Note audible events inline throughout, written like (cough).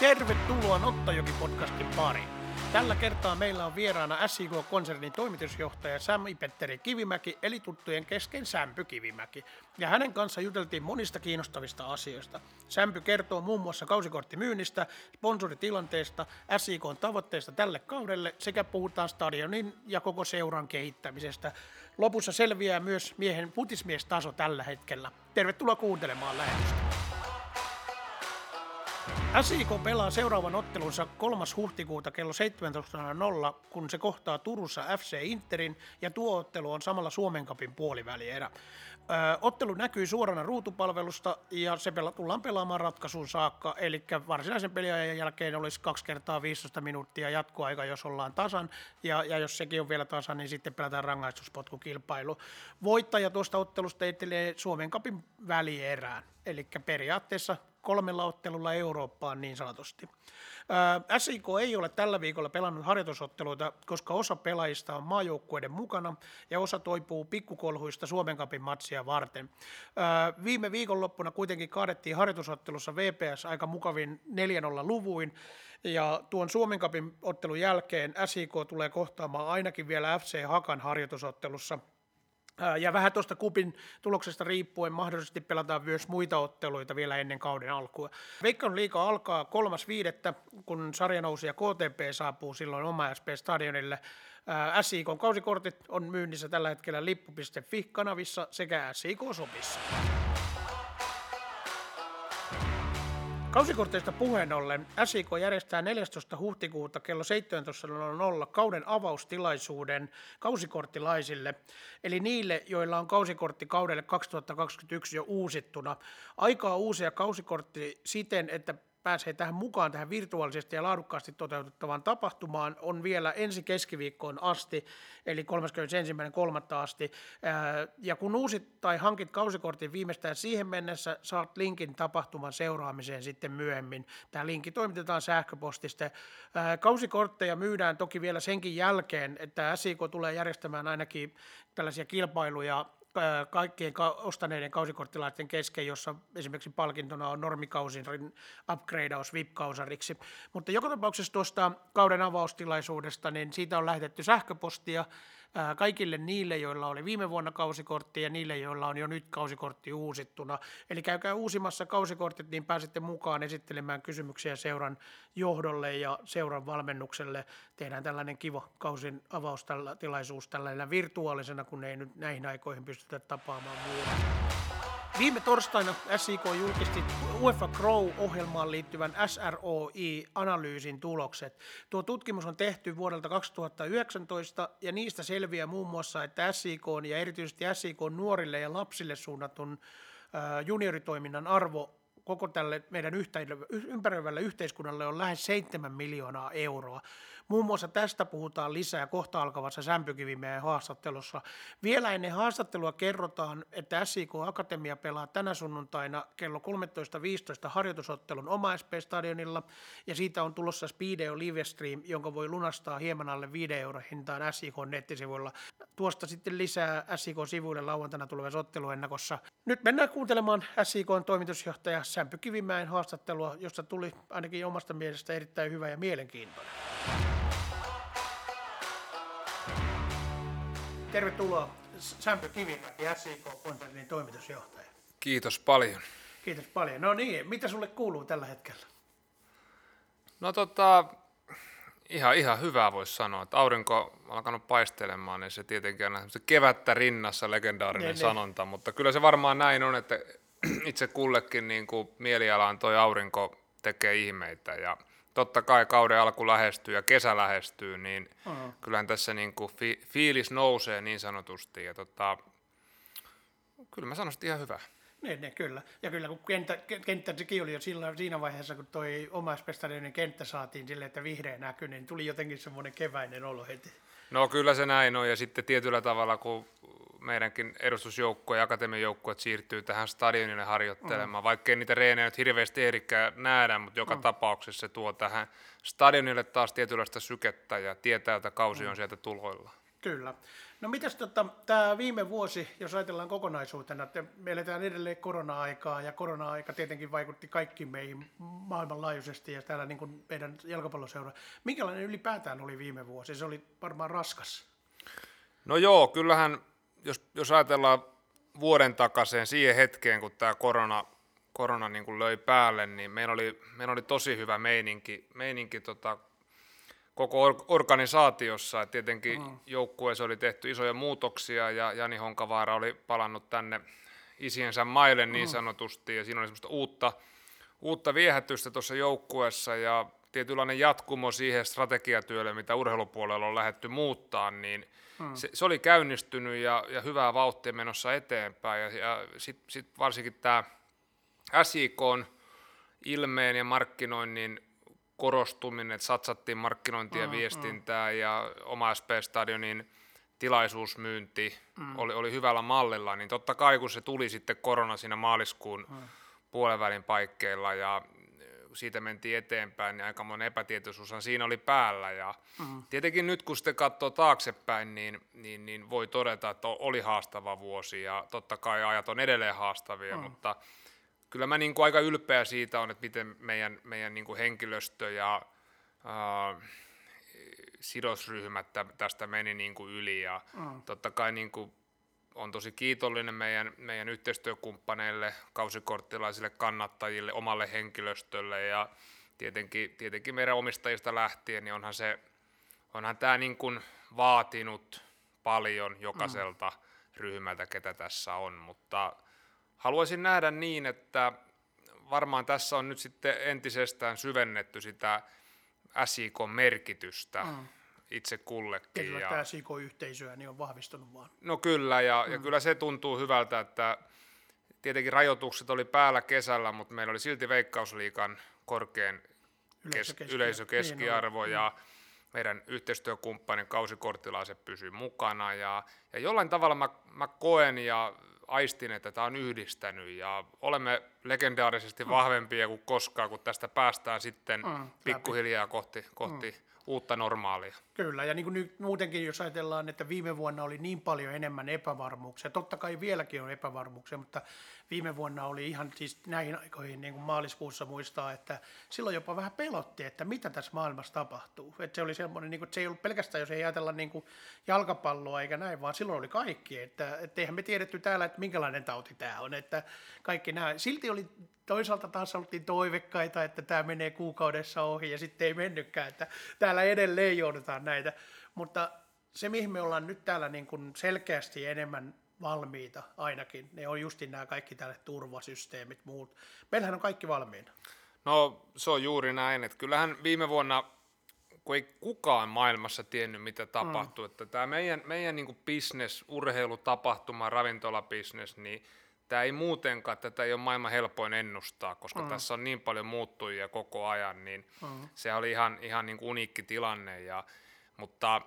Tervetuloa Nottajoki-podcastin pariin. Tällä kertaa meillä on vieraana SIK-konsernin toimitusjohtaja Sami Petteri Kivimäki, eli tuttujen kesken Sämpy Kivimäki. Ja hänen kanssa juteltiin monista kiinnostavista asioista. Sämpy kertoo muun muassa kausikorttimyynnistä, sponsoritilanteesta, SIKn tavoitteista tälle kaudelle sekä puhutaan stadionin ja koko seuran kehittämisestä. Lopussa selviää myös miehen putismiestaso tällä hetkellä. Tervetuloa kuuntelemaan lähetystä. SIK pelaa seuraavan ottelunsa 3. huhtikuuta kello 17.00, kun se kohtaa Turussa FC Interin, ja tuo ottelu on samalla Suomen kapin puolivälierä. Öö, ottelu näkyy suorana ruutupalvelusta ja se pela, tullaan pelaamaan ratkaisuun saakka, eli varsinaisen peliajan jälkeen olisi kaksi kertaa 15 minuuttia jatkoaika, jos ollaan tasan, ja, ja jos sekin on vielä tasan, niin sitten pelataan rangaistuspotkukilpailu. Voittaja tuosta ottelusta etelee Suomen kapin välierään, eli periaatteessa kolmella ottelulla Eurooppaan niin sanotusti. SIK ei ole tällä viikolla pelannut harjoitusotteluita, koska osa pelaajista on maajoukkueiden mukana ja osa toipuu pikkukolhuista Suomen kapin matsia varten. Viime viikonloppuna kuitenkin kaadettiin harjoitusottelussa VPS aika mukavin 4-0 luvuin, ja tuon Suomen kapin ottelun jälkeen SIK tulee kohtaamaan ainakin vielä FC Hakan harjoitusottelussa – ja vähän tuosta kupin tuloksesta riippuen mahdollisesti pelataan myös muita otteluita vielä ennen kauden alkua. Veikkaus liiga alkaa kolmas viidettä, kun sarjanousija KTP saapuu silloin oma SP-stadionille. SIK kausikortit on myynnissä tällä hetkellä lippu.fi-kanavissa sekä SIK Kausikorteista puheen ollen SIK järjestää 14. huhtikuuta kello 17.00 kauden avaustilaisuuden kausikorttilaisille, eli niille, joilla on kausikortti kaudelle 2021 jo uusittuna. Aikaa uusia kausikortti siten, että pääsee tähän mukaan tähän virtuaalisesti ja laadukkaasti toteutettavaan tapahtumaan on vielä ensi keskiviikkoon asti, eli 31.3. asti. Ja kun uusit tai hankit kausikortin viimeistään siihen mennessä, saat linkin tapahtuman seuraamiseen sitten myöhemmin. Tämä linkki toimitetaan sähköpostista. Kausikortteja myydään toki vielä senkin jälkeen, että SIK tulee järjestämään ainakin tällaisia kilpailuja kaikkien ostaneiden kausikorttilaisten kesken, jossa esimerkiksi palkintona on normikausin upgradeaus VIP-kausariksi. Mutta joka tapauksessa tuosta kauden avaustilaisuudesta, niin siitä on lähetetty sähköpostia kaikille niille, joilla oli viime vuonna kausikortti ja niille, joilla on jo nyt kausikortti uusittuna. Eli käykää uusimassa kausikortit, niin pääsette mukaan esittelemään kysymyksiä seuran johdolle ja seuran valmennukselle. Tehdään tällainen kiva kausin avaustilaisuus tällainen virtuaalisena, kun ei nyt näihin aikoihin pystytä tapaamaan muuta. Viime torstaina SIK julkisti UEFA Grow-ohjelmaan liittyvän SROI-analyysin tulokset. Tuo tutkimus on tehty vuodelta 2019 ja niistä selviää muun muassa, että SIK ja erityisesti SIK nuorille ja lapsille suunnatun junioritoiminnan arvo koko tälle meidän ympäröivälle yhteiskunnalle on lähes 7 miljoonaa euroa. Muun muassa tästä puhutaan lisää kohta alkavassa Sämpykivimeidän haastattelussa. Vielä ennen haastattelua kerrotaan, että SIK Akatemia pelaa tänä sunnuntaina kello 13.15 harjoitusottelun oma SP-stadionilla, ja siitä on tulossa Speedeo Livestream, jonka voi lunastaa hieman alle 5 euro hintaan SIK nettisivuilla. Tuosta sitten lisää SIK-sivuille lauantaina tulevassa otteluennakossa. Nyt mennään kuuntelemaan SIK toimitusjohtaja Sämpy Kivimäen haastattelua, josta tuli ainakin omasta mielestä erittäin hyvä ja mielenkiintoinen. Tervetuloa Sämpy Kivimäki, SIK-konsernin toimitusjohtaja. Kiitos paljon. Kiitos paljon. No niin, mitä sulle kuuluu tällä hetkellä? No tota, ihan, ihan hyvää voisi sanoa, että aurinko on alkanut paistelemaan, niin se tietenkin on se kevättä rinnassa legendaarinen ne, niin, niin. sanonta, ne. mutta kyllä se varmaan näin on, että (clears throat) itse kullekin niin kuin mielialaan toi aurinko tekee ihmeitä ja totta kai kauden alku lähestyy ja kesä lähestyy, niin uh-huh. kyllähän tässä niin kuin fi- fiilis nousee niin sanotusti. Ja tota, kyllä mä sanoisin ihan hyvä. Niin, niin, kyllä. Ja kyllä kun kenttä, kenttä sekin oli jo sillä, siinä vaiheessa, kun toi omaispestarinen kenttä saatiin sille, että vihreä näkyi, niin tuli jotenkin semmoinen keväinen olo heti. No kyllä se näin on, ja sitten tietyllä tavalla, kun meidänkin edustusjoukkue ja akatemiajoukkue siirtyy tähän stadionille harjoittelemaan, mm. vaikkei niitä reenejä nyt hirveästi ehdikään nähdä, mutta joka mm. tapauksessa se tuo tähän stadionille taas tietynlaista sykettä ja tietää, että kausi on mm. sieltä tuloilla. Kyllä. No mitäs tota, tämä viime vuosi, jos ajatellaan kokonaisuutena, että me eletään edelleen korona-aikaa ja korona-aika tietenkin vaikutti kaikkiin meihin maailmanlaajuisesti ja täällä niin kuin meidän jalkapalloseura. Minkälainen ylipäätään oli viime vuosi? Se oli varmaan raskas. No joo, kyllähän jos, jos ajatellaan vuoden takaisin siihen hetkeen, kun tämä korona, korona niin kuin löi päälle, niin meillä oli, meillä oli tosi hyvä meininki, meininki tota, koko organisaatiossa. Et tietenkin mm. joukkueessa oli tehty isoja muutoksia ja Jani Honkavaara oli palannut tänne isiensä maille niin sanotusti ja siinä oli semmoista uutta, uutta viehätystä tuossa joukkueessa ja tietynlainen jatkumo siihen strategiatyölle, mitä urheilupuolella on lähdetty muuttaa, niin hmm. se, se oli käynnistynyt ja, ja hyvää vauhtia menossa eteenpäin. Ja, ja sitten sit varsinkin tämä SIK ilmeen ja markkinoinnin korostuminen, että satsattiin markkinointia ja mm, viestintää mm. ja oma SP-stadionin tilaisuusmyynti mm. oli, oli hyvällä mallilla, niin totta kai kun se tuli sitten korona siinä maaliskuun mm. puolenvälin paikkeilla ja siitä mentiin eteenpäin, niin aika monen epätietoisuushan siinä oli päällä. Ja mm. Tietenkin nyt kun sitten katsoo taaksepäin, niin, niin, niin voi todeta, että oli haastava vuosi ja totta kai ajat on edelleen haastavia, mm. mutta kyllä mä niin kuin aika ylpeä siitä on, että miten meidän, meidän niin kuin henkilöstö ja äh, sidosryhmät tästä meni niin kuin yli ja mm. totta kai niin kuin on tosi kiitollinen meidän, meidän yhteistyökumppaneille, kausikorttilaisille kannattajille, omalle henkilöstölle ja tietenkin, tietenkin meidän omistajista lähtien, niin onhan, se, onhan tämä niin kuin vaatinut paljon jokaiselta mm. ryhmältä, ketä tässä on, mutta haluaisin nähdä niin, että varmaan tässä on nyt sitten entisestään syvennetty sitä SIK-merkitystä. Mm itse kullekin. Ja, tämä SIK-yhteisöä niin on vahvistunut vaan. No kyllä, ja, mm. ja kyllä se tuntuu hyvältä, että tietenkin rajoitukset oli päällä kesällä, mutta meillä oli silti Veikkausliikan korkein yleisökeskiarvo, yleisökeskiarvo niin ja mm. meidän yhteistyökumppanin kausikorttilaiset pysyy mukana ja, ja jollain tavalla mä, mä koen ja aistin, että tämä on yhdistänyt ja olemme legendaarisesti mm. vahvempia kuin koskaan, kun tästä päästään sitten mm, pikkuhiljaa kohti, kohti mm uutta normaalia. Kyllä, ja niin kuin nyt muutenkin jos ajatellaan, että viime vuonna oli niin paljon enemmän epävarmuuksia, totta kai vieläkin on epävarmuuksia, mutta viime vuonna oli ihan siis näihin aikoihin, niin kuin maaliskuussa muistaa, että silloin jopa vähän pelotti, että mitä tässä maailmassa tapahtuu. Että se oli semmoinen, niin kuin, että se ei ollut pelkästään, jos ei ajatella niin kuin jalkapalloa eikä näin, vaan silloin oli kaikki. Että, että eihän me tiedetty täällä, että minkälainen tauti tämä on. Että kaikki nämä. Silti oli toisaalta taas oltiin toivekkaita, että tämä menee kuukaudessa ohi ja sitten ei mennytkään, että täällä edelleen joudutaan näitä. Mutta se, mihin me ollaan nyt täällä niin kuin selkeästi enemmän valmiita ainakin, ne on justi nämä kaikki tälle turvasysteemit, muut. Meillähän on kaikki valmiina. No se on juuri näin, että kyllähän viime vuonna, kun ei kukaan maailmassa tiennyt, mitä tapahtuu, mm. että tämä meidän, meidän niin kuin business, urheilutapahtuma, ravintolabisnes, niin tämä ei muutenkaan, tätä ei ole maailman helpoin ennustaa, koska mm. tässä on niin paljon muuttujia koko ajan, niin mm. se oli ihan, ihan niin kuin uniikki tilanne. Ja, mutta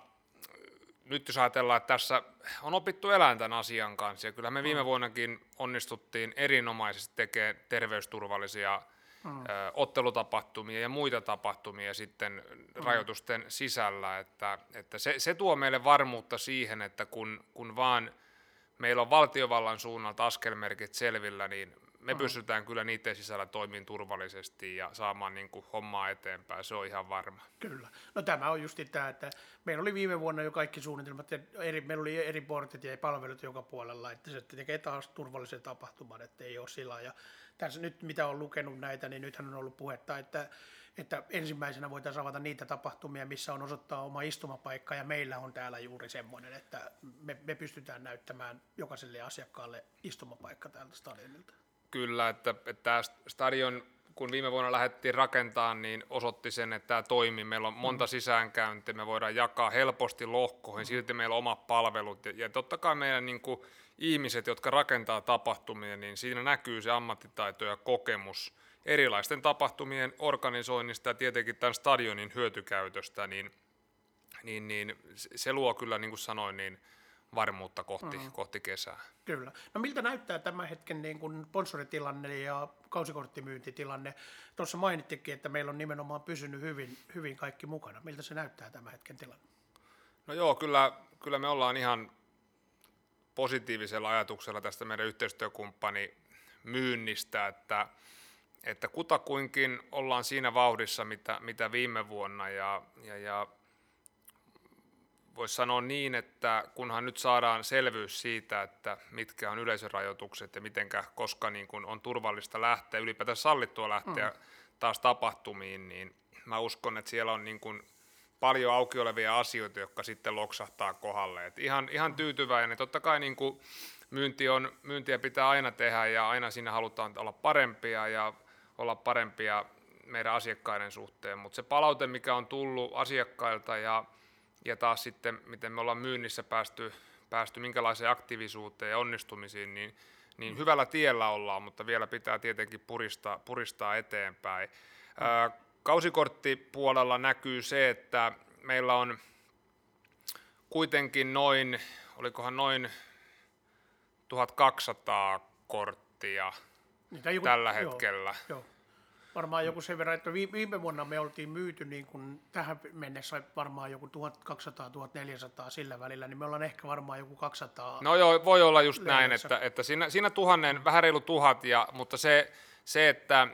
nyt jos ajatellaan, että tässä on opittu eläin tämän asian kanssa, ja kyllä me viime mm. vuonnakin onnistuttiin erinomaisesti tekemään terveysturvallisia mm. ö, ottelutapahtumia ja muita tapahtumia sitten mm. rajoitusten sisällä, että, että se, se tuo meille varmuutta siihen, että kun, kun vaan – meillä on valtiovallan suunnalta askelmerkit selvillä, niin me mm. pystytään kyllä niiden sisällä toimimaan turvallisesti ja saamaan niin kuin hommaa eteenpäin, se on ihan varma. Kyllä. No tämä on just tämä, että meillä oli viime vuonna jo kaikki suunnitelmat, ja eri, meillä oli eri portit ja palvelut joka puolella, että se tekee taas turvallisen tapahtuman, että ei ole sillä. Ja tässä nyt mitä on lukenut näitä, niin nythän on ollut puhetta, että että ensimmäisenä voitaisiin avata niitä tapahtumia, missä on osoittaa oma istumapaikka, ja meillä on täällä juuri semmoinen, että me, me pystytään näyttämään jokaiselle asiakkaalle istumapaikka täältä stadionilta. Kyllä, että, että tämä stadion, kun viime vuonna lähdettiin rakentamaan, niin osoitti sen, että tämä toimii. Meillä on monta mm. sisäänkäyntiä, me voidaan jakaa helposti lohkoihin, mm. silti meillä on omat palvelut, ja, ja totta kai meidän niin kuin, ihmiset, jotka rakentaa tapahtumia, niin siinä näkyy se ammattitaito ja kokemus, erilaisten tapahtumien organisoinnista ja tietenkin tämän stadionin hyötykäytöstä, niin, niin, niin se luo kyllä, niin kuin sanoin, niin varmuutta kohti, mm. kohti kesää. Kyllä. No miltä näyttää tämän hetken niin kuin sponsoritilanne ja kausikorttimyyntitilanne? Tuossa mainittikin, että meillä on nimenomaan pysynyt hyvin, hyvin kaikki mukana. Miltä se näyttää tämän hetken tilanne? No joo, kyllä, kyllä me ollaan ihan positiivisella ajatuksella tästä meidän yhteistyökumppani myynnistä, että, että kutakuinkin ollaan siinä vauhdissa, mitä, mitä viime vuonna ja, ja, ja voisi sanoa niin, että kunhan nyt saadaan selvyys siitä, että mitkä on yleisörajoitukset ja mitenkä, koska niin kun on turvallista lähteä, ylipäätään sallittua lähteä mm. taas tapahtumiin, niin mä uskon, että siellä on niin kun paljon auki olevia asioita, jotka sitten loksahtaa kohdalle. Et ihan, ihan tyytyväinen. Totta kai niin kuin myynti on, myyntiä pitää aina tehdä ja aina siinä halutaan olla parempia ja olla parempia meidän asiakkaiden suhteen, mutta se palaute, mikä on tullut asiakkailta ja, ja taas sitten, miten me ollaan myynnissä päästy, päästy minkälaiseen aktiivisuuteen ja onnistumisiin, niin, niin hyvällä tiellä ollaan, mutta vielä pitää tietenkin puristaa, puristaa eteenpäin. Ää, kausikorttipuolella näkyy se, että meillä on kuitenkin noin, olikohan noin 1200 korttia joku, tällä hetkellä. Joo, joo. Varmaan joku sen verran, että viime vuonna me oltiin myyty niin kuin tähän mennessä varmaan joku 1200-1400 sillä välillä, niin me ollaan ehkä varmaan joku 200. No joo, voi olla just lehdessä. näin, että, että siinä, siinä tuhannen, vähän reilu tuhat, ja, mutta se, se, että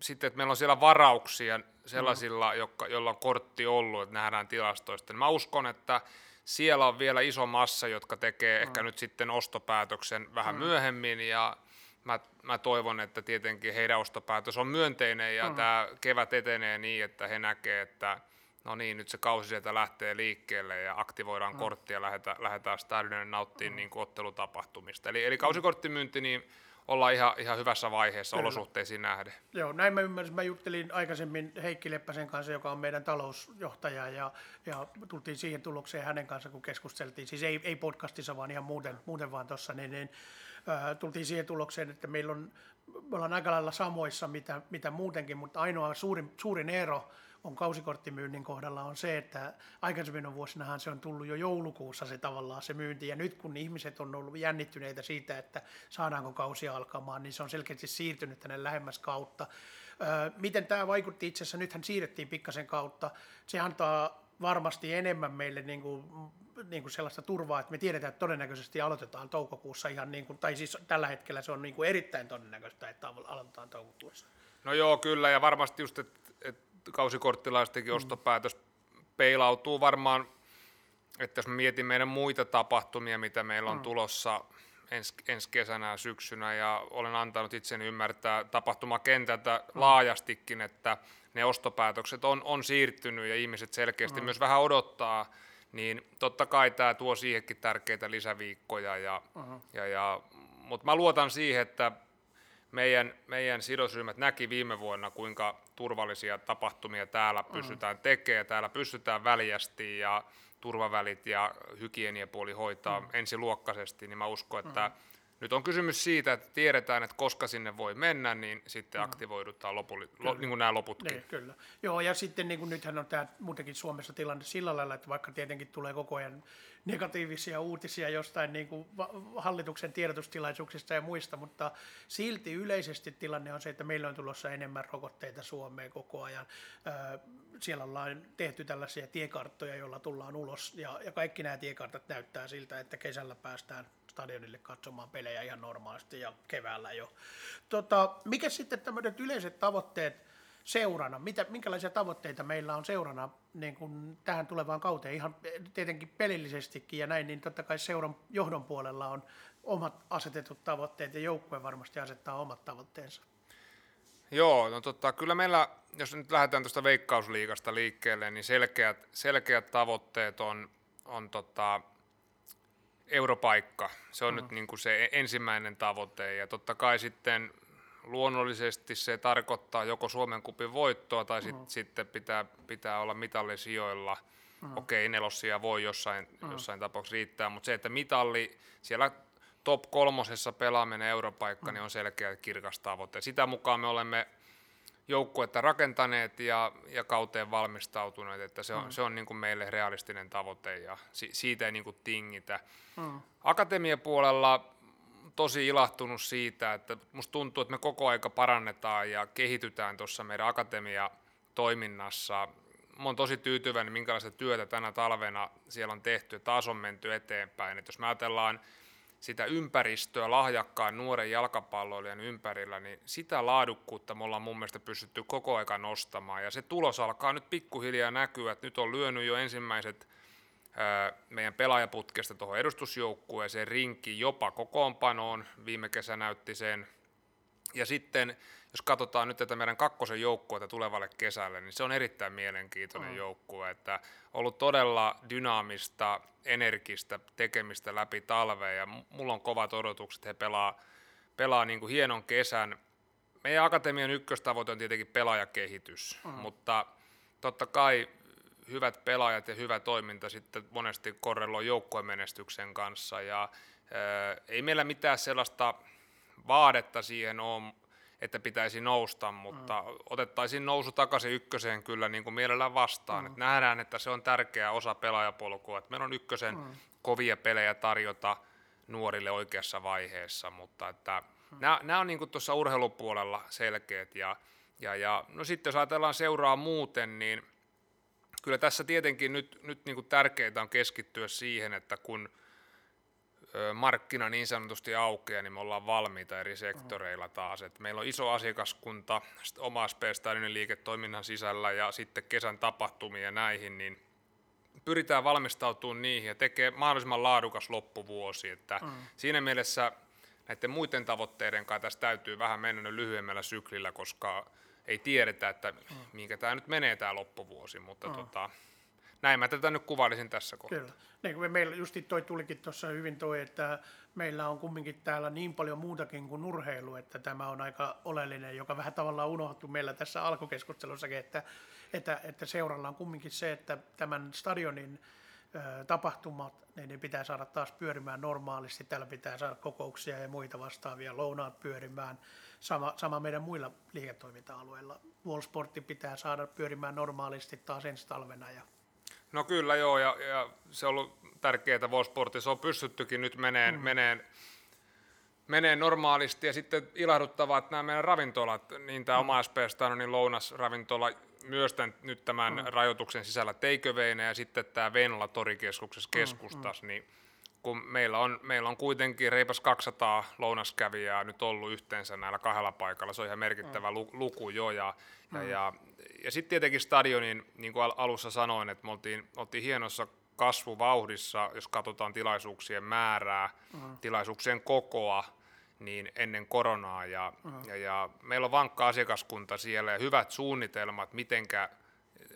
sitten, että meillä on siellä varauksia sellaisilla, mm. jotka, joilla on kortti ollut, että nähdään tilastoista. Niin mä uskon, että siellä on vielä iso massa, jotka tekee mm. ehkä nyt sitten ostopäätöksen vähän mm. myöhemmin ja mä, mä toivon, että tietenkin heidän ostopäätös on myönteinen ja mm. tämä kevät etenee niin, että he näkee, että no niin, nyt se kausi sieltä lähtee liikkeelle ja aktivoidaan mm. kortti ja lähdetään, lähdetään stadionin nauttimaan mm. niin ottelutapahtumista. Eli, eli kausikorttimyynti, niin ollaan ihan, ihan hyvässä vaiheessa Kyllä. olosuhteisiin nähden. Joo, näin mä ymmärsin. Mä juttelin aikaisemmin Heikki Leppäsen kanssa, joka on meidän talousjohtaja, ja, ja tultiin siihen tulokseen hänen kanssa, kun keskusteltiin. Siis ei, ei podcastissa, vaan ihan muuten, muuten vaan tuossa, niin, niin tultiin siihen tulokseen, että meillä on, me ollaan aika lailla samoissa, mitä, mitä muutenkin, mutta ainoa suurin, suurin ero on kausikorttimyynnin kohdalla on se, että aikaisemmin vuosinahan se on tullut jo joulukuussa se tavallaan se myynti, ja nyt kun ihmiset on ollut jännittyneitä siitä, että saadaanko kausi alkamaan, niin se on selkeästi siirtynyt tänne lähemmäs kautta. Miten tämä vaikutti itse asiassa, nythän siirrettiin pikkasen kautta, se antaa varmasti enemmän meille niin kuin, niin kuin sellaista turvaa, että me tiedetään, että todennäköisesti aloitetaan toukokuussa ihan niin kuin, tai siis tällä hetkellä se on niin kuin erittäin todennäköistä, että aloitetaan toukokuussa. No joo, kyllä, ja varmasti just, että kausikorttilaistenkin mm. ostopäätös peilautuu varmaan, että jos mietin meidän muita tapahtumia, mitä meillä on mm. tulossa ensi, ensi kesänä ja syksynä, ja olen antanut itseni ymmärtää tapahtumakentältä mm. laajastikin, että ne ostopäätökset on, on siirtynyt ja ihmiset selkeästi mm. myös vähän odottaa, niin totta kai tämä tuo siihenkin tärkeitä lisäviikkoja, ja, mm-hmm. ja, ja, mutta mä luotan siihen, että meidän, meidän sidosryhmät näki viime vuonna, kuinka turvallisia tapahtumia täällä mm. pystytään tekemään, täällä pystytään väljästi ja turvavälit ja hygieniapuoli hoitaa mm. ensiluokkaisesti, niin mä uskon, että mm. Nyt on kysymys siitä, että tiedetään, että koska sinne voi mennä, niin sitten mm. aktivoidutaan lopulli, lo, niin kuin nämä loputkin. Niin, kyllä. Joo, ja sitten niin kuin nythän on tämä muutenkin Suomessa tilanne sillä lailla, että vaikka tietenkin tulee koko ajan negatiivisia uutisia jostain niin kuin hallituksen tiedotustilaisuuksista ja muista, mutta silti yleisesti tilanne on se, että meillä on tulossa enemmän rokotteita Suomeen koko ajan. Siellä ollaan tehty tällaisia tiekarttoja, joilla tullaan ulos, ja, ja kaikki nämä tiekartat näyttää siltä, että kesällä päästään stadionille katsomaan pelejä ihan normaalisti ja keväällä jo. Tota, mikä sitten tämmöiset yleiset tavoitteet, seurana? Mitä, minkälaisia tavoitteita meillä on seurana niin kuin tähän tulevaan kauteen? Ihan tietenkin pelillisestikin ja näin, niin totta kai seuran johdon puolella on omat asetetut tavoitteet ja joukkue varmasti asettaa omat tavoitteensa. Joo, no totta, kyllä meillä, jos nyt lähdetään tuosta veikkausliigasta liikkeelle, niin selkeät, selkeät tavoitteet on, on tota, europaikka. Se on mm. nyt niin kuin se ensimmäinen tavoite ja totta kai sitten luonnollisesti se tarkoittaa joko Suomen kupin voittoa tai sit, mm. sitten pitää, pitää olla mitallisijoilla. Mm. Okei, nelossia voi jossain, mm. jossain tapauksessa riittää, mutta se, että mitalli siellä top kolmosessa pelaaminen europaikka, mm. niin on selkeä kirkas tavoite. Sitä mukaan me olemme joukkuetta rakentaneet ja, ja kauteen valmistautuneet, että se on, mm. se on niin kuin meille realistinen tavoite ja si, siitä ei niin kuin tingitä. Mm. Akatemiapuolella tosi ilahtunut siitä, että musta tuntuu, että me koko aika parannetaan ja kehitytään tuossa meidän akatemia toiminnassa. mä oon tosi tyytyväinen, minkälaista työtä tänä talvena siellä on tehty, taas on menty eteenpäin. Et jos me ajatellaan sitä ympäristöä lahjakkaan nuoren jalkapalloilijan ympärillä, niin sitä laadukkuutta me ollaan mun mielestä pystytty koko ajan nostamaan. Ja se tulos alkaa nyt pikkuhiljaa näkyä, että nyt on lyönyt jo ensimmäiset meidän pelaajaputkesta tuohon edustusjoukkueeseen rinki jopa kokoonpanoon. Viime kesä näytti sen. Ja sitten jos katsotaan nyt tätä meidän kakkosen joukkuetta tulevalle kesälle, niin se on erittäin mielenkiintoinen mm. joukkue, että ollut todella dynaamista, energistä tekemistä läpi talvea ja mulla on kovat odotukset, he pelaa, pelaa niin kuin hienon kesän. Meidän akatemian ykköstavoite on tietenkin pelaajakehitys, mm. mutta totta kai hyvät pelaajat ja hyvä toiminta sitten monesti korreloi joukkueen menestyksen kanssa ja ää, ei meillä mitään sellaista vaadetta siihen ole, että pitäisi nousta, mutta mm. otettaisiin nousu takaisin ykköseen kyllä niin kuin mielellään vastaan. Mm. Että nähdään, että se on tärkeä osa pelaajapolkua, että meillä on ykkösen mm. kovia pelejä tarjota nuorille oikeassa vaiheessa, mutta että mm. nämä, nämä on niin tuossa urheilupuolella selkeät ja, ja, ja no sitten jos ajatellaan seuraa muuten, niin kyllä tässä tietenkin nyt, nyt niin kuin tärkeää on keskittyä siihen, että kun – markkina niin sanotusti aukeaa, niin me ollaan valmiita eri sektoreilla taas. Et meillä on iso asiakaskunta oma Stadionin liiketoiminnan sisällä ja sitten kesän tapahtumia näihin, niin pyritään valmistautumaan niihin ja tekee mahdollisimman laadukas loppuvuosi. Että mm. Siinä mielessä näiden muiden tavoitteiden kanssa tässä täytyy vähän mennä lyhyemmällä syklillä, koska ei tiedetä, että mm. minkä tämä nyt menee tämä loppuvuosi, mutta mm. tota, näin mä tätä nyt kuvailisin tässä kohtaa. Kyllä. Niin, meillä justi toi tulikin tuossa hyvin toi, että meillä on kumminkin täällä niin paljon muutakin kuin urheilu, että tämä on aika oleellinen, joka vähän tavallaan unohtuu meillä tässä alkukeskustelussakin, että, että, että seuralla on kumminkin se, että tämän stadionin tapahtumat, niin ne pitää saada taas pyörimään normaalisti. Täällä pitää saada kokouksia ja muita vastaavia, lounaat pyörimään. Sama, sama meidän muilla liiketoiminta-alueilla. Wallsportti pitää saada pyörimään normaalisti taas ensi talvena ja No kyllä joo, ja, ja se on ollut tärkeää, että Vosportissa on pystyttykin nyt meneen, mm. meneen, meneen normaalisti, ja sitten ilahduttavaa, että nämä meidän ravintolat, niin tämä mm. oma SP niin lounasravintola, myös tämän, nyt tämän mm. rajoituksen sisällä teiköveinä, ja sitten tämä Venla torikeskuksessa mm, keskustassa, mm. niin kun meillä on, meillä on kuitenkin reipas 200 lounaskävijää nyt ollut yhteensä näillä kahdella paikalla, se on ihan merkittävä mm. luku jo, ja, mm. ja, ja, ja sitten tietenkin stadionin, niin kuin alussa sanoin, että me oltiin, oltiin hienossa kasvuvauhdissa, jos katsotaan tilaisuuksien määrää, mm. tilaisuuksien kokoa, niin ennen koronaa, ja, mm. ja, ja meillä on vankka asiakaskunta siellä ja hyvät suunnitelmat, mitenkä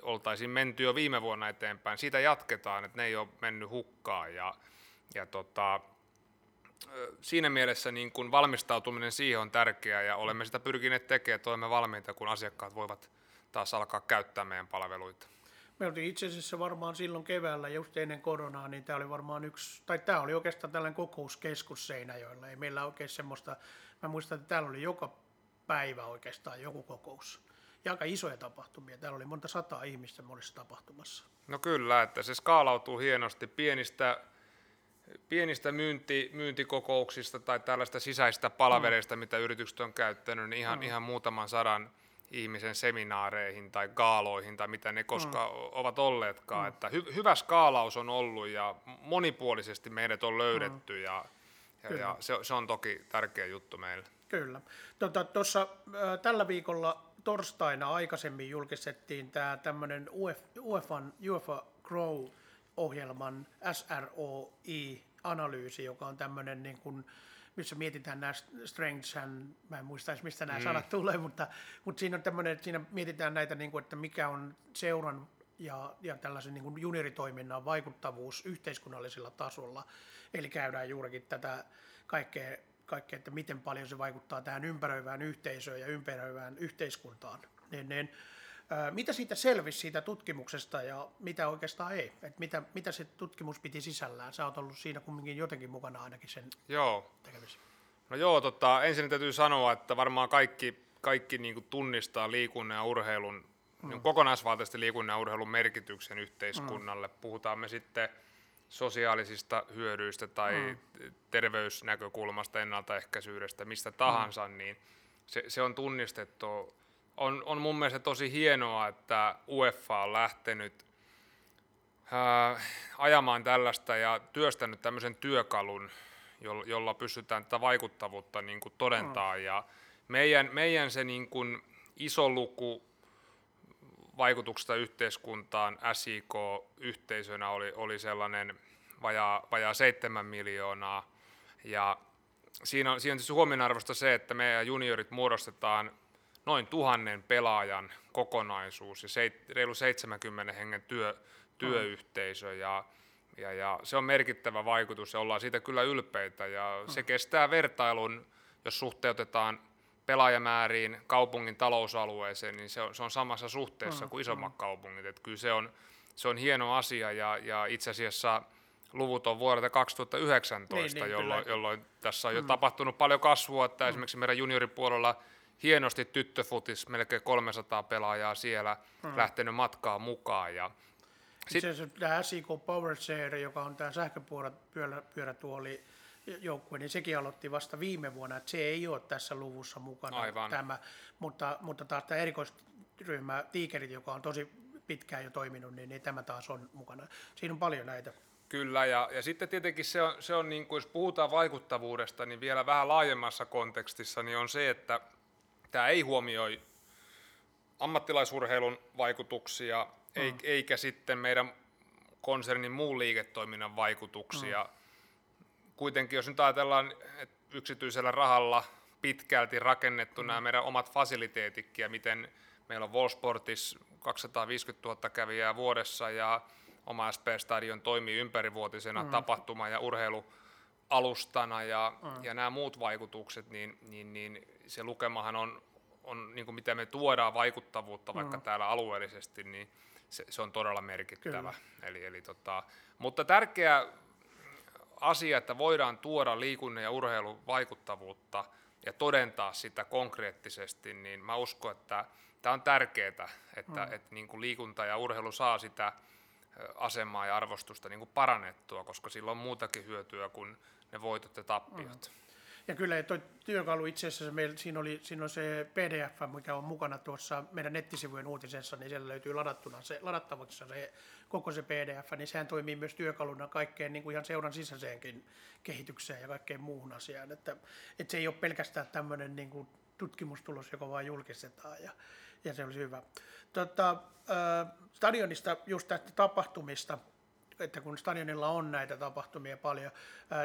oltaisiin menty jo viime vuonna eteenpäin. Siitä jatketaan, että ne ei ole mennyt hukkaan, ja ja tota, siinä mielessä niin kun valmistautuminen siihen on tärkeää ja olemme sitä pyrkineet tekemään, että olemme valmiita, kun asiakkaat voivat taas alkaa käyttää meidän palveluita. Me oltiin itse asiassa varmaan silloin keväällä, just ennen koronaa, niin tämä oli varmaan yksi, tai tämä oli oikeastaan tällainen kokouskeskus Seinäjoella. Ei meillä oikein semmoista, mä muistan, että täällä oli joka päivä oikeastaan joku kokous. Ja aika isoja tapahtumia. Täällä oli monta sataa ihmistä monessa tapahtumassa. No kyllä, että se skaalautuu hienosti pienistä pienistä myynti, myyntikokouksista tai tällaista sisäistä palvereista, mm. mitä yritykset on käyttänyt, niin ihan, mm. ihan muutaman sadan ihmisen seminaareihin tai gaaloihin tai mitä ne koska mm. ovat olleetkaan. Mm. Että hy, hyvä skaalaus on ollut ja monipuolisesti meidät on löydetty mm. ja, ja, ja se, se on toki tärkeä juttu meille. Kyllä. Tuota, tuossa äh, tällä viikolla torstaina aikaisemmin julkistettiin tämä tämmöinen UEFA, UEFA Grow ohjelman SROI-analyysi, joka on tämmöinen niin kuin, missä mietitään nämä strengths, and, mä en muista edes mistä nämä mm. sanat tulee, mutta, mutta siinä on tämmöinen, että siinä mietitään näitä, niin kuin, että mikä on seuran ja, ja tällaisen niin kuin junioritoiminnan vaikuttavuus yhteiskunnallisella tasolla. Eli käydään juurikin tätä kaikkea, kaikkea, että miten paljon se vaikuttaa tähän ympäröivään yhteisöön ja ympäröivään yhteiskuntaan. Niin, niin, mitä siitä selvisi siitä tutkimuksesta ja mitä oikeastaan ei? Et mitä, mitä se tutkimus piti sisällään? Sä oot ollut siinä kumminkin jotenkin mukana ainakin sen joo. tekemisessä. No joo, tota, ensin täytyy sanoa, että varmaan kaikki, kaikki niin tunnistaa liikunnan ja urheilun, mm. niin kokonaisvaltaisesti liikunnan ja urheilun merkityksen yhteiskunnalle. Mm. Puhutaan me sitten sosiaalisista hyödyistä tai mm. terveysnäkökulmasta, ennaltaehkäisyydestä, mistä tahansa, mm. niin se, se on tunnistettu on, on mun mielestä tosi hienoa, että UEFA on lähtenyt ää, ajamaan tällaista ja työstänyt tämmöisen työkalun, jolla, jolla pystytään tätä vaikuttavuutta niin kuin todentaa. Mm. Ja meidän, meidän se niin kuin iso luku vaikutuksesta yhteiskuntaan SIK-yhteisönä oli, oli sellainen vajaa, vajaa 7 miljoonaa. Ja siinä on, siinä on siis huomionarvoista se, että meidän juniorit muodostetaan noin tuhannen pelaajan kokonaisuus ja se, reilu 70 hengen työ, työyhteisö ja, ja, ja se on merkittävä vaikutus ja ollaan siitä kyllä ylpeitä ja se kestää vertailun, jos suhteutetaan pelaajamääriin kaupungin talousalueeseen, niin se on, se on samassa suhteessa kuin isommat kaupungit. Että kyllä se on, se on hieno asia ja, ja itse asiassa luvut on vuodelta 2019, niin, niin, jolloin, jolloin tässä on jo mm. tapahtunut paljon kasvua, että mm. esimerkiksi meidän junioripuolella hienosti tyttöfutis, melkein 300 pelaajaa siellä mm. lähtenyt matkaan mukaan. Ja Itse asiassa tämä SIK Power Share, joka on tämä sähköpyörätuoli joukkue, niin sekin aloitti vasta viime vuonna, että se ei ole tässä luvussa mukana Aivan. tämä, mutta, mutta taas tämä erikoisryhmä Tiikerit, joka on tosi pitkään jo toiminut, niin, niin tämä taas on mukana. Siinä on paljon näitä. Kyllä, ja, ja sitten tietenkin se on, se on niin kuin, jos puhutaan vaikuttavuudesta, niin vielä vähän laajemmassa kontekstissa, niin on se, että tämä ei huomioi ammattilaisurheilun vaikutuksia, mm. eikä sitten meidän konsernin muun liiketoiminnan vaikutuksia. Mm. Kuitenkin jos nyt ajatellaan, että yksityisellä rahalla pitkälti rakennettu mm. nämä meidän omat fasiliteetikki ja miten meillä on Volsportis 250 000 kävijää vuodessa ja oma SP-stadion toimii ympärivuotisena mm. tapahtuma- ja urheilualustana ja, mm. ja nämä muut vaikutukset, niin, niin, niin se lukemahan on, on niin kuin mitä me tuodaan vaikuttavuutta vaikka mm. täällä alueellisesti, niin se, se on todella merkittävä. Eli, eli tota, mutta tärkeä asia, että voidaan tuoda liikunnan ja urheilun vaikuttavuutta ja todentaa sitä konkreettisesti, niin mä uskon, että tämä on tärkeää, että, mm. että niin kuin liikunta ja urheilu saa sitä asemaa ja arvostusta niin kuin parannettua, koska sillä on muutakin hyötyä kuin ne voitot ja tappiot. Mm. Ja kyllä tuo työkalu itse asiassa, meillä, siinä, oli, siinä on se PDF, mikä on mukana tuossa meidän nettisivujen uutisessa, niin siellä löytyy ladattuna se, ladattavaksi se koko se PDF, niin sehän toimii myös työkaluna kaikkeen niin kuin ihan seuran sisäiseenkin kehitykseen ja kaikkeen muuhun asiaan. Että, että se ei ole pelkästään tämmöinen niin kuin tutkimustulos, joka vaan julkistetaan ja, ja se olisi hyvä. Tota, äh, stadionista just tästä tapahtumista, että kun stadionilla on näitä tapahtumia paljon.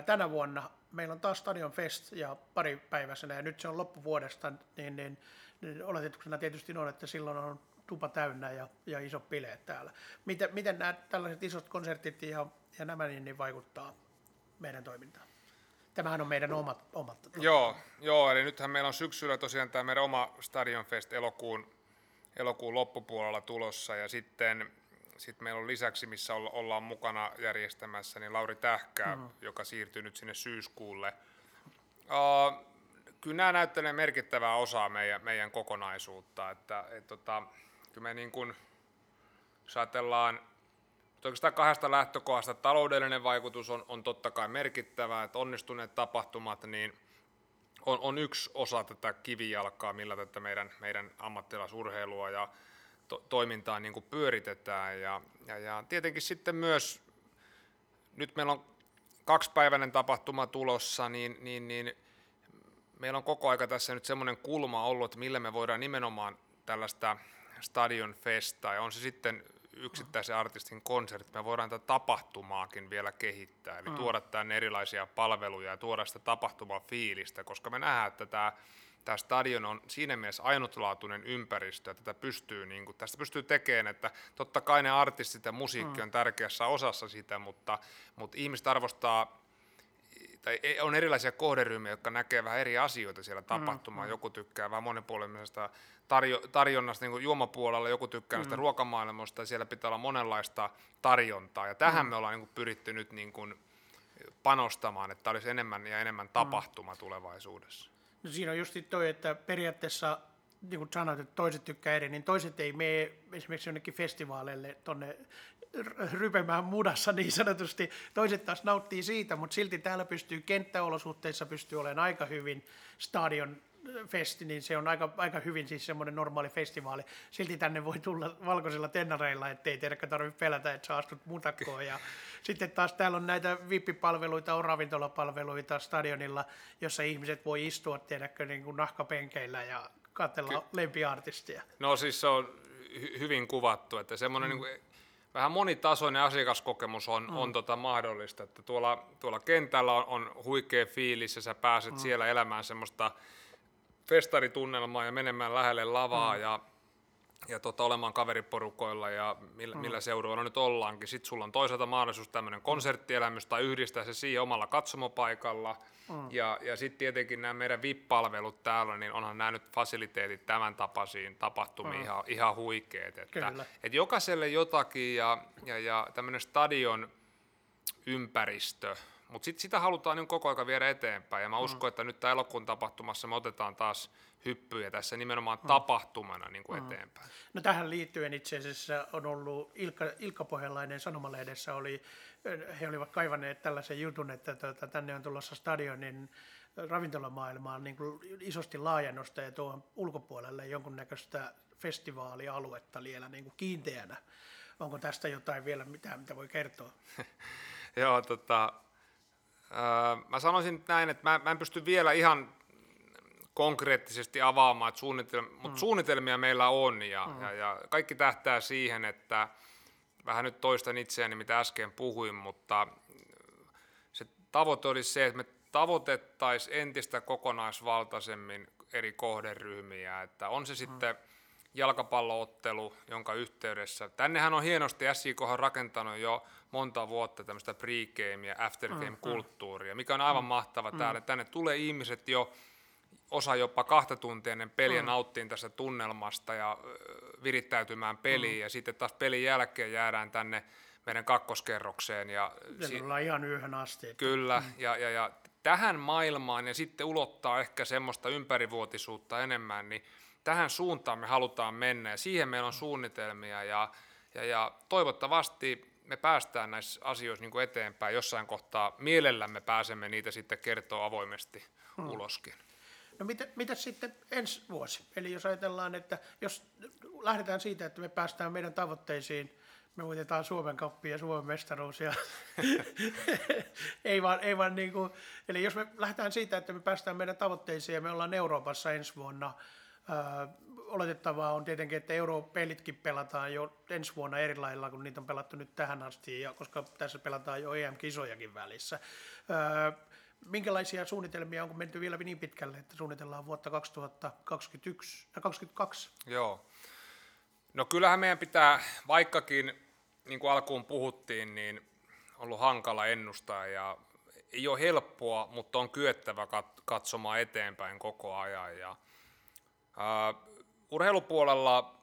Tänä vuonna meillä on taas Stadion Fest ja pari päiväisenä ja nyt se on loppuvuodesta, niin, niin, niin oletetuksena tietysti on, että silloin on tupa täynnä ja, ja iso bileet täällä. Miten, miten nämä tällaiset isot konsertit ja, ja nämä niin, niin vaikuttaa meidän toimintaan? Tämähän on meidän omat. omat joo, joo, eli nythän meillä on syksyllä tosiaan tämä meidän oma Stadion Fest elokuun, elokuun loppupuolella tulossa ja sitten sitten meillä on lisäksi, missä ollaan mukana järjestämässä, niin Lauri Tähkä, mm. joka siirtyy nyt sinne syyskuulle. Uh, kyllä nämä näyttelee merkittävää osaa meidän, meidän kokonaisuutta. Että, et, tota, kyllä me niin kuin, jos ajatellaan oikeastaan kahdesta lähtökohdasta, taloudellinen vaikutus on, on totta kai merkittävä, että onnistuneet tapahtumat niin on, on yksi osa tätä kivijalkaa, millä tätä meidän, meidän ammattilaisurheilua ja to- toimintaa niin kuin pyöritetään. Ja, ja, ja tietenkin sitten myös, nyt meillä on kaksipäiväinen tapahtuma tulossa, niin, niin, niin meillä on koko aika tässä nyt semmoinen kulma ollut, että millä me voidaan nimenomaan tällaista stadion festaa, ja on se sitten yksittäisen artistin konsertti, me voidaan tätä tapahtumaakin vielä kehittää, eli mm. tuoda tänne erilaisia palveluja ja tuoda sitä tapahtumafiilistä, koska me nähdään, että tämä tämä stadion on siinä mielessä ainutlaatuinen ympäristö, että tätä pystyy, niin kuin, tästä pystyy tekemään, että totta kai ne artistit ja musiikki mm. on tärkeässä osassa sitä, mutta, mutta ihmiset arvostaa tai on erilaisia kohderyhmiä, jotka näkee vähän eri asioita siellä tapahtumaan. Mm, mm. Joku tykkää vähän monipuolisesta tarjo, tarjonnasta niin kuin juomapuolella, joku tykkää mm. ruokamaailmasta, ja siellä pitää olla monenlaista tarjontaa. Ja tähän mm. me ollaan niin kuin pyritty nyt niin kuin panostamaan, että olisi enemmän ja enemmän tapahtuma mm. tulevaisuudessa. No siinä on just toi, että periaatteessa niin kuin sanoit, että toiset tykkää eri, niin toiset ei mene esimerkiksi jonnekin festivaaleille tuonne rypemään mudassa niin sanotusti. Toiset taas nauttii siitä, mutta silti täällä pystyy kenttäolosuhteissa pystyy olemaan aika hyvin stadion festi, niin se on aika, aika hyvin siis semmoinen normaali festivaali. Silti tänne voi tulla valkoisilla tennareilla, ettei teidäkään tarvitse pelätä, että sä astut mutakkoon. Ja sitten taas täällä on näitä VIP-palveluita, on ravintolapalveluita stadionilla, jossa ihmiset voi istua, tiedätkö, niin kuin nahkapenkeillä ja katsella Ky- lempiartistia. No siis se on hy- hyvin kuvattu, että semmoinen mm. niin kuin, vähän monitasoinen asiakaskokemus on, mm. on tota mahdollista, että tuolla, tuolla kentällä on, on huikea fiilis ja sä pääset mm. siellä elämään semmoista festaritunnelmaa ja menemään lähelle lavaa mm. ja, ja tota, olemaan kaveriporukoilla ja millä, mm. millä seuroilla nyt ollaankin. Sitten sulla on toisaalta mahdollisuus tämmöinen konserttielämys tai yhdistää se siihen omalla katsomopaikalla. Mm. Ja, ja sitten tietenkin nämä meidän VIP-palvelut täällä, niin onhan nämä nyt fasiliteetit tämän tapaisiin tapahtumiin mm. ihan, ihan huikeet. Että, että jokaiselle jotakin ja, ja, ja tämmöinen stadion ympäristö, mutta sit sitä halutaan niin koko ajan viedä eteenpäin. Ja mä mm. uskon, että nyt tämä elokuun tapahtumassa me otetaan taas hyppyjä tässä nimenomaan mm. tapahtumana niin kuin mm. eteenpäin. No tähän liittyen itse asiassa on ollut Ilkka, Ilkka Pohjalainen Sanomalehdessä, oli, he olivat kaivaneet tällaisen jutun, että tuota, tänne on tulossa stadionin ravintolamaailmaan niin kuin isosti laajennusta ja tuohon ulkopuolelle jonkunnäköistä festivaalialuetta vielä niin kuin kiinteänä. Onko tästä jotain vielä mitään, mitä voi kertoa? (laughs) Joo, tota, Öö, mä sanoisin näin, että mä, mä en pysty vielä ihan konkreettisesti avaamaan, että suunnitelmia, mm. mutta suunnitelmia meillä on ja, mm. ja, ja kaikki tähtää siihen, että vähän nyt toistan itseäni, mitä äsken puhuin, mutta se tavoite olisi se, että me tavoitettaisiin entistä kokonaisvaltaisemmin eri kohderyhmiä, että on se mm. sitten jalkapalloottelu, jonka yhteydessä, tännehän on hienosti, SJK on rakentanut jo monta vuotta tämmöistä pre-game- ja aftergame-kulttuuria, mikä on aivan mm. mahtava mm. täällä. Tänne tulee ihmiset jo, osa jopa kahta tuntia ennen peliä mm. nauttiin tästä tunnelmasta ja virittäytymään peliin, mm. ja sitten taas pelin jälkeen jäädään tänne meidän kakkoskerrokseen. Ja si- ollaan ihan yhden asti. Kyllä, mm. ja, ja, ja tähän maailmaan ja sitten ulottaa ehkä semmoista ympärivuotisuutta enemmän, niin tähän suuntaan me halutaan mennä ja siihen meillä on suunnitelmia ja, ja, ja toivottavasti me päästään näissä asioissa niin kuin eteenpäin jossain kohtaa. Mielellämme pääsemme niitä sitten kertoa avoimesti hmm. uloskin. No mitä, mitä sitten ensi vuosi? Eli jos ajatellaan, että jos lähdetään siitä, että me päästään meidän tavoitteisiin, me voitetaan Suomen kappi ja Suomen mestaruus. Ja (laughs) ei vaan, ei vaan niin kuin, eli jos me lähdetään siitä, että me päästään meidän tavoitteisiin ja me ollaan Euroopassa ensi vuonna, oletettavaa on tietenkin, että europelitkin pelataan jo ensi vuonna eri lailla, kun niitä on pelattu nyt tähän asti, ja koska tässä pelataan jo EM-kisojakin välissä. Minkälaisia suunnitelmia, onko menty vielä niin pitkälle, että suunnitellaan vuotta 2021, äh, 2022? Joo. No kyllähän meidän pitää, vaikkakin niin kuin alkuun puhuttiin, niin ollut hankala ennustaa ja ei ole helppoa, mutta on kyettävä katsomaan eteenpäin koko ajan. Ja Uh, urheilupuolella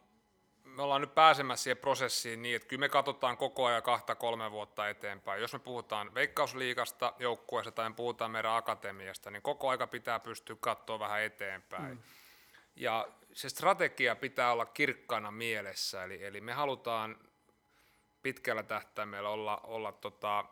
me ollaan nyt pääsemässä siihen prosessiin niin, että kyllä me katsotaan koko ajan kahta kolme vuotta eteenpäin. Jos me puhutaan veikkausliikasta joukkueesta tai me puhutaan meidän akatemiasta, niin koko aika pitää pystyä katsoa vähän eteenpäin. Mm. Ja se strategia pitää olla kirkkaana mielessä, eli, eli me halutaan pitkällä tähtäimellä olla, olla tota,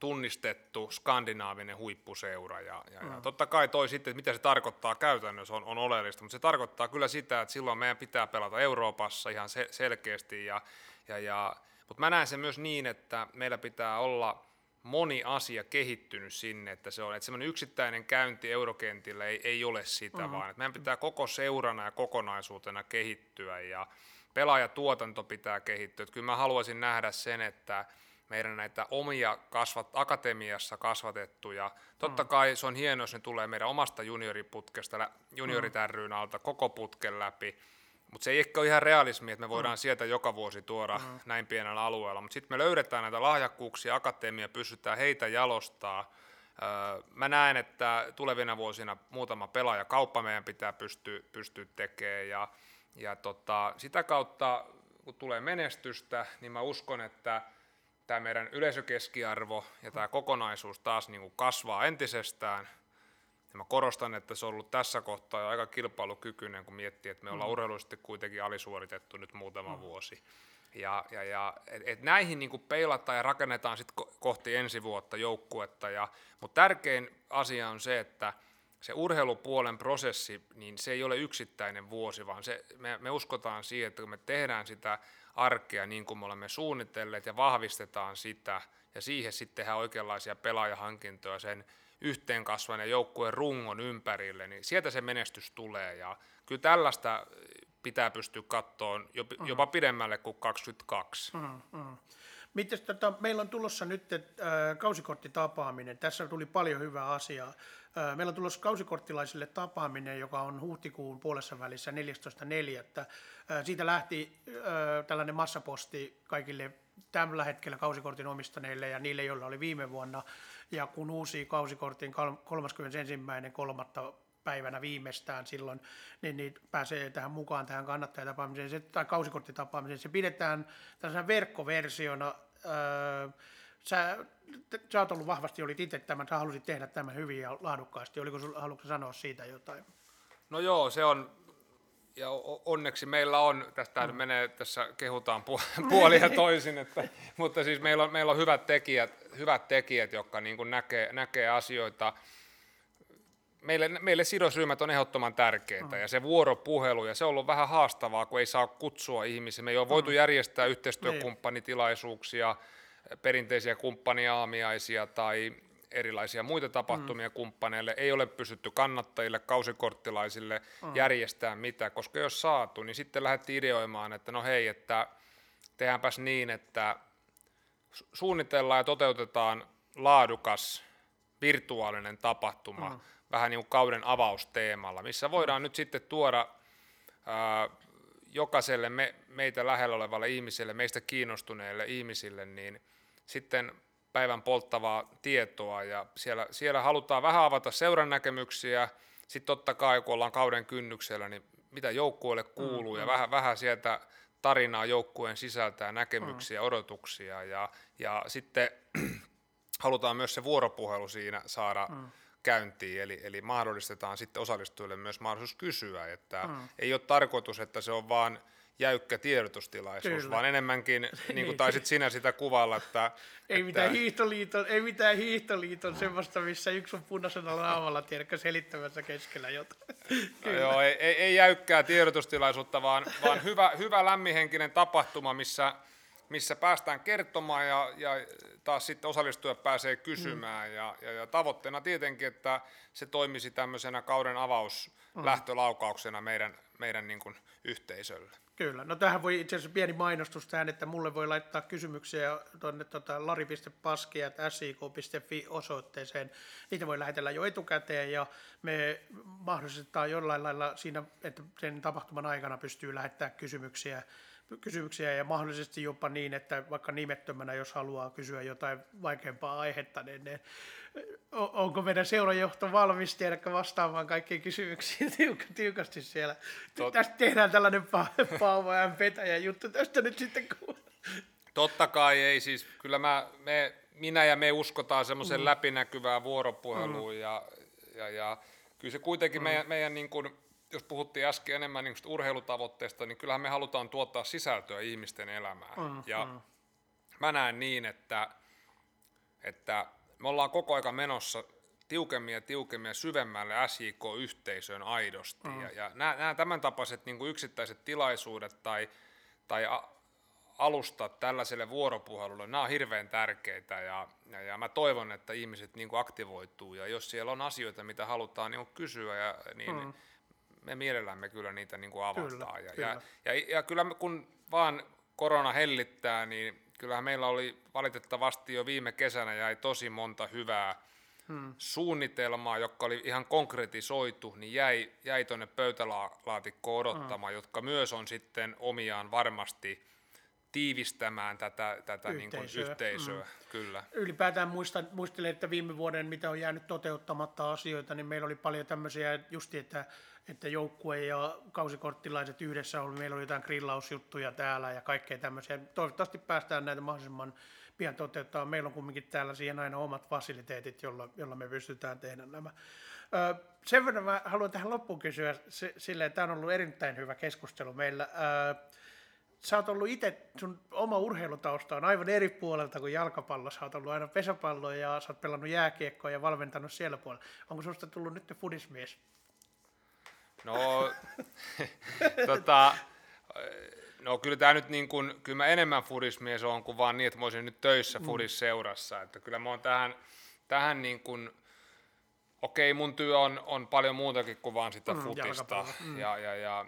tunnistettu skandinaavinen huippuseura. Ja, ja, mm. ja totta kai toi sitten, mitä se tarkoittaa käytännössä, on, on oleellista, mutta se tarkoittaa kyllä sitä, että silloin meidän pitää pelata Euroopassa ihan se, selkeästi. Ja, ja, ja, mutta mä näen sen myös niin, että meillä pitää olla moni asia kehittynyt sinne, että se on, että semmoinen yksittäinen käynti eurokentillä ei, ei ole sitä, mm. vaan että meidän pitää koko seurana ja kokonaisuutena kehittyä ja pelaajatuotanto pitää kehittyä. Että kyllä mä haluaisin nähdä sen, että meidän näitä omia kasvat, akatemiassa kasvatettuja. Totta mm. kai se on hienoa, jos ne tulee meidän omasta junioriputkesta, juniorit mm. alta koko putken läpi, mutta se ei ehkä ole ihan realismi, että me voidaan mm. sieltä joka vuosi tuoda mm. näin pienellä alueella, mutta sitten me löydetään näitä lahjakkuuksia, akatemia, pystytään heitä jalostaa. Mä näen, että tulevina vuosina muutama pelaaja kauppa meidän pitää pystyä, pystyä tekemään ja, ja tota, sitä kautta kun tulee menestystä, niin mä uskon, että tämä meidän yleisökeskiarvo ja tämä kokonaisuus taas niin kuin kasvaa entisestään. Ja mä korostan, että se on ollut tässä kohtaa jo aika kilpailukykyinen, kun miettii, että me ollaan mm. urheilullisesti kuitenkin alisuoritettu nyt muutama mm. vuosi. Ja, ja, ja et, et näihin niin kuin peilataan ja rakennetaan sitten kohti ensi vuotta joukkuetta. Ja, mutta tärkein asia on se, että se urheilupuolen prosessi, niin se ei ole yksittäinen vuosi, vaan se, me, me uskotaan siihen, että kun me tehdään sitä arkea niin kuin me olemme suunnitelleet ja vahvistetaan sitä, ja siihen sitten tehdään oikeanlaisia pelaajahankintoja sen yhteen kasvaneen joukkueen rungon ympärille, niin sieltä se menestys tulee, ja kyllä tällaista pitää pystyä kattoon jopa pidemmälle kuin 22. Mm, mm. Mites, tota, meillä on tulossa nyt äh, kausikorttitapaaminen. Tässä tuli paljon hyvää asiaa. Äh, meillä on tulossa kausikorttilaisille tapaaminen, joka on huhtikuun puolessa välissä 14.4. Äh, siitä lähti äh, tällainen massaposti kaikille tällä hetkellä kausikortin omistaneille ja niille, joilla oli viime vuonna. Ja kun uusi kausikortin 31.3 päivänä viimeistään silloin, niin, niin pääsee tähän mukaan tähän kannattajatapaamiseen se, tai kausikorttitapaamiseen. Se pidetään tällaisena verkkoversiona. Öö, sä, sä oot ollut vahvasti, olit itse tämän, sä halusit tehdä tämän hyvin ja laadukkaasti. Oliko sinulla, haluatko sanoa siitä jotain? No joo, se on, ja onneksi meillä on, tästä mm. menee, tässä kehutaan (laughs) puolia toisin, että, mutta siis meillä on, meillä on hyvät tekijät, hyvät tekijät jotka niin näkee, näkee asioita meille, meille sidosryhmät on ehdottoman tärkeitä mm. ja se vuoropuhelu ja se on ollut vähän haastavaa, kun ei saa kutsua ihmisiä. Me ei ole voitu mm. järjestää yhteistyökumppanitilaisuuksia, perinteisiä kumppaniaamiaisia tai erilaisia muita tapahtumia mm. kumppaneille. Ei ole pystytty kannattajille, kausikorttilaisille mm. järjestää mitä, koska jos saatu, niin sitten lähdettiin ideoimaan, että no hei, että tehdäänpäs niin, että suunnitellaan ja toteutetaan laadukas virtuaalinen tapahtuma, mm vähän niin kuin kauden avausteemalla, missä voidaan nyt sitten tuoda ää, jokaiselle me, meitä lähellä olevalle ihmiselle, meistä kiinnostuneille ihmisille, niin sitten päivän polttavaa tietoa. Ja siellä, siellä halutaan vähän avata seuran näkemyksiä, sitten totta kai kun ollaan kauden kynnyksellä, niin mitä joukkueelle kuuluu. Mm, ja mm. vähän, vähän sieltä tarinaa joukkueen sisältää näkemyksiä, mm. odotuksia. Ja, ja sitten (clears throat) halutaan myös se vuoropuhelu siinä saada mm käyntiin, eli, eli mahdollistetaan sitten osallistujille myös mahdollisuus kysyä, että mm. ei ole tarkoitus, että se on vaan jäykkä tiedotustilaisuus, Kyllä. vaan enemmänkin, (laughs) niin kuin taisit sinä sitä kuvalla, että... ei, että... Mitään hiihtoliiton, ei mitään hiihtoliiton semmoista, missä yksi on punaisena naamalla, tiedätkö, selittämässä keskellä jotain. No (laughs) joo, ei, ei, ei jäykkää tiedotustilaisuutta, vaan, vaan hyvä, hyvä lämmihenkinen tapahtuma, missä missä päästään kertomaan ja, ja taas sitten osallistujat pääsee kysymään. Mm. Ja, ja, ja tavoitteena tietenkin, että se toimisi tämmöisenä kauden avauslähtölaukauksena mm. meidän, meidän niin kuin yhteisölle. Kyllä. No tähän voi itse asiassa pieni mainostus tähän, että mulle voi laittaa kysymyksiä tuonne tota, lari.paski.sik.fi osoitteeseen. Niitä voi lähetellä jo etukäteen ja me mahdollistetaan jollain lailla siinä, että sen tapahtuman aikana pystyy lähettämään kysymyksiä kysymyksiä ja mahdollisesti jopa niin, että vaikka nimettömänä, jos haluaa kysyä jotain vaikeampaa aihetta, niin ne, onko meidän seurajohto valmis tiedäkö vastaamaan kaikkiin kysymyksiin (laughs) tiukasti siellä. Tot... Tästä tehdään tällainen pa- Paavo ja petäjä juttu tästä nyt sitten. Kun... Totta kai ei siis, kyllä mä, me, minä ja me uskotaan semmoisen mm. läpinäkyvään vuoropuheluun mm. ja, ja, ja kyllä se kuitenkin mm. meidän, meidän niin kuin, jos puhuttiin äsken enemmän niin urheilutavoitteista, niin kyllähän me halutaan tuottaa sisältöä ihmisten elämään. Mm, ja mm. mä näen niin, että, että me ollaan koko ajan menossa tiukemmin ja tiukemmin ja syvemmälle SJK-yhteisöön aidosti. Mm. Ja, ja nämä, nämä tämän tapaiset niin yksittäiset tilaisuudet tai, tai a, alustat tällaiselle vuoropuhelulle, nämä on hirveän tärkeitä ja, ja, ja mä toivon, että ihmiset niin aktivoituu ja jos siellä on asioita, mitä halutaan niin kysyä, ja, niin mm me mielellämme kyllä niitä niin kuin avataan. Kyllä, ja, kyllä. Ja, ja, ja kyllä kun vaan korona hellittää, niin kyllähän meillä oli valitettavasti jo viime kesänä jäi tosi monta hyvää hmm. suunnitelmaa, jotka oli ihan konkretisoitu, niin jäi, jäi tuonne pöytälaatikkoon odottamaan, hmm. jotka myös on sitten omiaan varmasti tiivistämään tätä, tätä yhteisöä. Niin kuin yhteisöä mm. kyllä. Ylipäätään muistan, muistelen, että viime vuoden, mitä on jäänyt toteuttamatta asioita, niin meillä oli paljon tämmöisiä justi, että että joukkue ja kausikorttilaiset yhdessä oli, meillä oli jotain grillausjuttuja täällä ja kaikkea tämmöisiä. Toivottavasti päästään näitä mahdollisimman pian toteuttaa. Meillä on kumminkin täällä siihen aina omat fasiliteetit, jolla, jolla me pystytään tehdä nämä. Ö, sen verran mä haluan tähän loppuun kysyä sille, että tämä on ollut erittäin hyvä keskustelu meillä. Ö, sä oot ollut itse, sun oma urheilutausta on aivan eri puolelta kuin jalkapallo. Sä oot ollut aina pesäpallo ja sä oot pelannut jääkiekkoa ja valmentanut siellä puolella. Onko susta tullut nyt fudismies? No, (laughs) tota, no kyllä tämä nyt niin kuin, kyllä mä enemmän fudismies on kuin vaan niin, että mä olisin nyt töissä mm. fudisseurassa. Että kyllä mä oon tähän, tähän niin kuin, okei mun työ on, on paljon muutakin kuin vaan sitä mm, futista. Mm. Ja, ja, ja,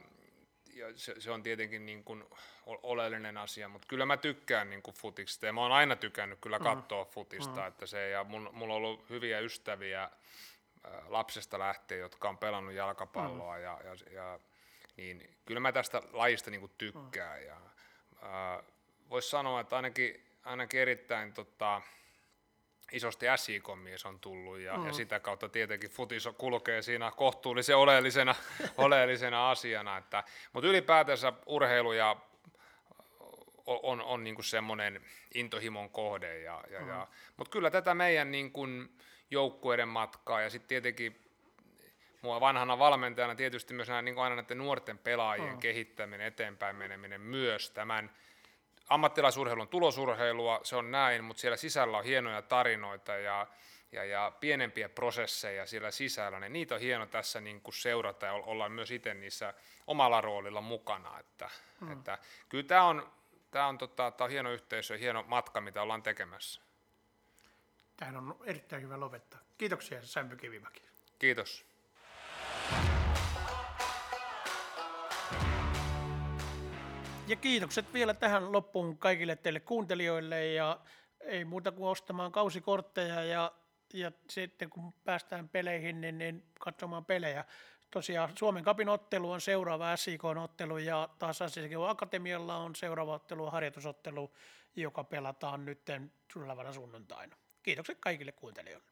ja se, se, on tietenkin niin kuin oleellinen asia, mutta kyllä mä tykkään niin kuin futista ja mä oon aina tykännyt kyllä mm. katsoa mm. futista, mm. että se, ja mun, mulla on ollut hyviä ystäviä, lapsesta lähtien, jotka on pelannut jalkapalloa mm. ja, ja, ja niin kyllä mä tästä lajista niin kuin tykkään mm. ja äh, voisi sanoa, että ainakin, ainakin erittäin tota, isosti SIK-mies on tullut ja, mm. ja sitä kautta tietenkin futis kulkee siinä kohtuullisen oleellisena, (laughs) oleellisena asiana, että, mutta ylipäätänsä urheilu ja on, on, on niin semmoinen intohimon kohde, ja, ja, mm. ja, mutta kyllä tätä meidän niin kuin, joukkueiden matkaa ja sitten tietenkin mua vanhana valmentajana tietysti myös näin, niin aina näiden nuorten pelaajien oh. kehittäminen, eteenpäin meneminen myös tämän ammattilaisurheilun tulosurheilua, se on näin, mutta siellä sisällä on hienoja tarinoita ja, ja, ja pienempiä prosesseja siellä sisällä, niin niitä on hieno tässä niin kuin seurata ja olla myös itse niissä omalla roolilla mukana, että, mm. että kyllä tämä on, tämä on, tota, tämä on hieno yhteisö ja hieno matka, mitä ollaan tekemässä. Tähän on erittäin hyvä lopettaa. Kiitoksia Sämpy Kivimäki. Kiitos. Ja kiitokset vielä tähän loppuun kaikille teille kuuntelijoille ja ei muuta kuin ostamaan kausikortteja ja, ja sitten kun päästään peleihin, niin, niin katsomaan pelejä. Tosiaan Suomen kapin ottelu on seuraava SIK-ottelu ja taas SIK Akatemialla on seuraava ottelu, harjoitusottelu, joka pelataan nyt tulevana sunnuntaina. Kiitokset kaikille kuuntelijoille.